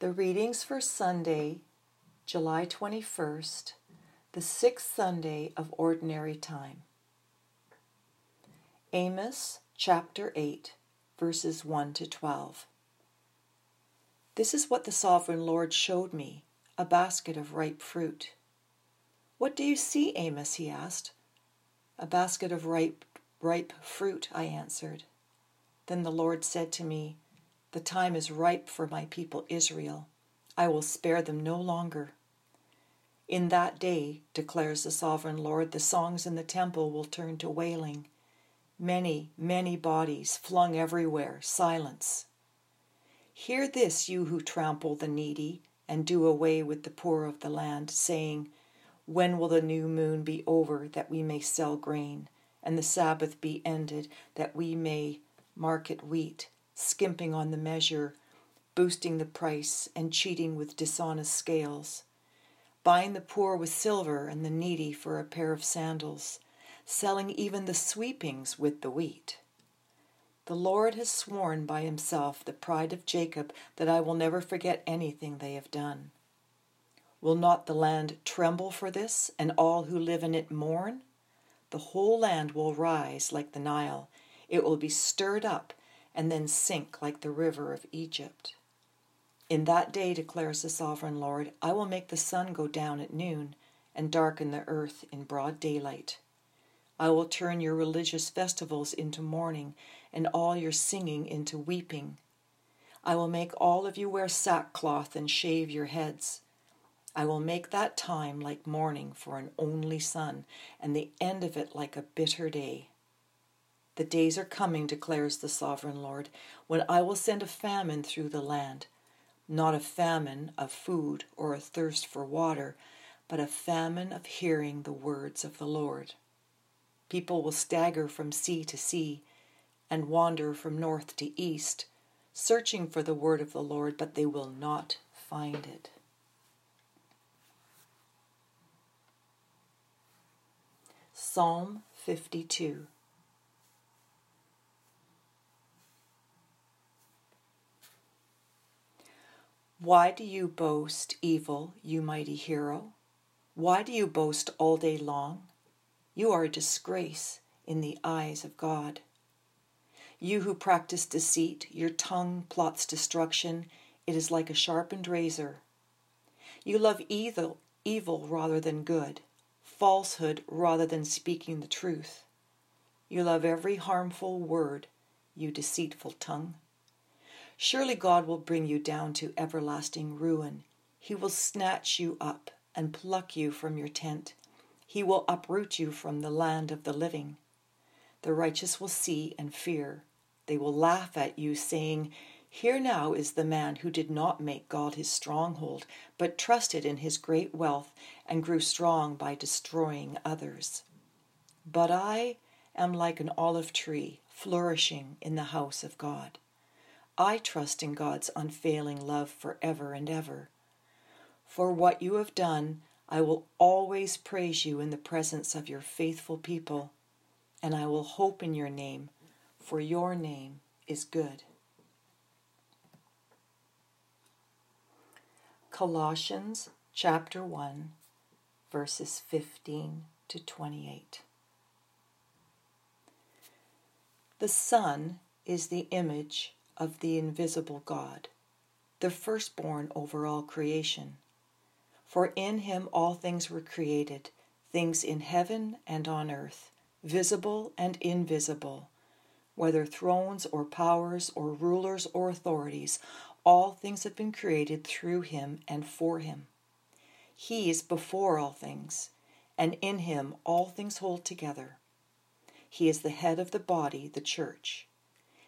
The readings for Sunday, July 21st, the sixth Sunday of Ordinary Time. Amos chapter 8, verses 1 to 12. This is what the sovereign Lord showed me a basket of ripe fruit. What do you see, Amos? he asked. A basket of ripe, ripe fruit, I answered. Then the Lord said to me, The time is ripe for my people Israel. I will spare them no longer. In that day, declares the sovereign Lord, the songs in the temple will turn to wailing. Many, many bodies flung everywhere, silence. Hear this, you who trample the needy and do away with the poor of the land, saying, When will the new moon be over that we may sell grain, and the Sabbath be ended that we may market wheat, skimping on the measure, boosting the price, and cheating with dishonest scales? buying the poor with silver and the needy for a pair of sandals, selling even the sweepings with the wheat. The Lord has sworn by himself, the pride of Jacob, that I will never forget anything they have done. Will not the land tremble for this, and all who live in it mourn? The whole land will rise like the Nile, it will be stirred up, and then sink like the river of Egypt. In that day, declares the sovereign Lord, I will make the sun go down at noon and darken the earth in broad daylight. I will turn your religious festivals into mourning and all your singing into weeping. I will make all of you wear sackcloth and shave your heads. I will make that time like mourning for an only son, and the end of it like a bitter day. The days are coming, declares the sovereign Lord, when I will send a famine through the land not a famine of food or a thirst for water, but a famine of hearing the words of the Lord. People will stagger from sea to sea and wander from north to east, searching for the word of the Lord, but they will not find it. Psalm 52 Why do you boast evil, you mighty hero? Why do you boast all day long? You are a disgrace in the eyes of God. You who practice deceit, your tongue plots destruction, it is like a sharpened razor. You love evil, evil rather than good, falsehood rather than speaking the truth. You love every harmful word, you deceitful tongue. Surely God will bring you down to everlasting ruin. He will snatch you up and pluck you from your tent. He will uproot you from the land of the living. The righteous will see and fear. They will laugh at you, saying, Here now is the man who did not make God his stronghold, but trusted in his great wealth and grew strong by destroying others. But I am like an olive tree flourishing in the house of God. I trust in God's unfailing love forever and ever. For what you have done, I will always praise you in the presence of your faithful people, and I will hope in your name, for your name is good. Colossians chapter 1, verses 15 to 28. The Son is the image of the invisible God, the firstborn over all creation. For in him all things were created, things in heaven and on earth, visible and invisible, whether thrones or powers or rulers or authorities, all things have been created through him and for him. He is before all things, and in him all things hold together. He is the head of the body, the church.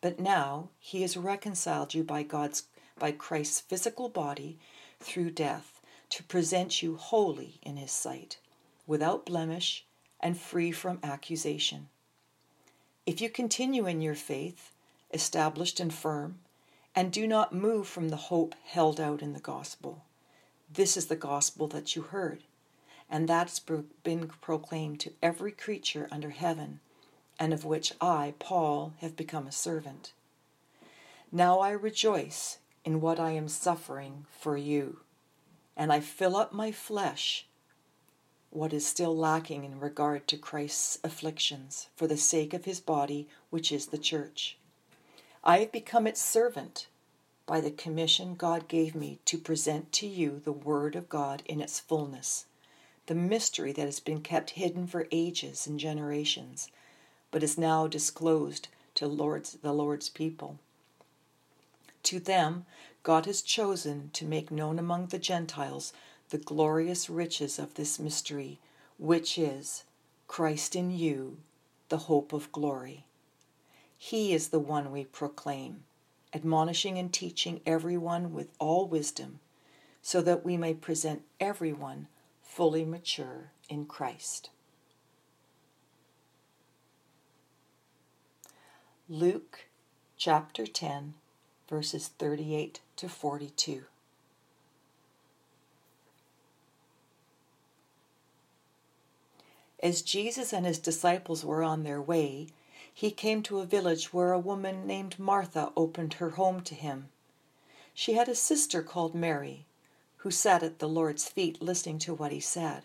But now he has reconciled you by God's by Christ's physical body through death to present you holy in his sight, without blemish and free from accusation. If you continue in your faith, established and firm, and do not move from the hope held out in the gospel, this is the gospel that you heard, and that's been proclaimed to every creature under heaven, and of which I, Paul, have become a servant. Now I rejoice in what I am suffering for you, and I fill up my flesh what is still lacking in regard to Christ's afflictions for the sake of his body, which is the church. I have become its servant by the commission God gave me to present to you the Word of God in its fullness, the mystery that has been kept hidden for ages and generations, but is now disclosed to Lord's, the Lord's people. To them, God has chosen to make known among the Gentiles the glorious riches of this mystery, which is Christ in you, the hope of glory. He is the one we proclaim, admonishing and teaching everyone with all wisdom, so that we may present everyone fully mature in Christ. Luke chapter 10, verses 38 to 42. As Jesus and his disciples were on their way, he came to a village where a woman named Martha opened her home to him. She had a sister called Mary, who sat at the Lord's feet listening to what he said.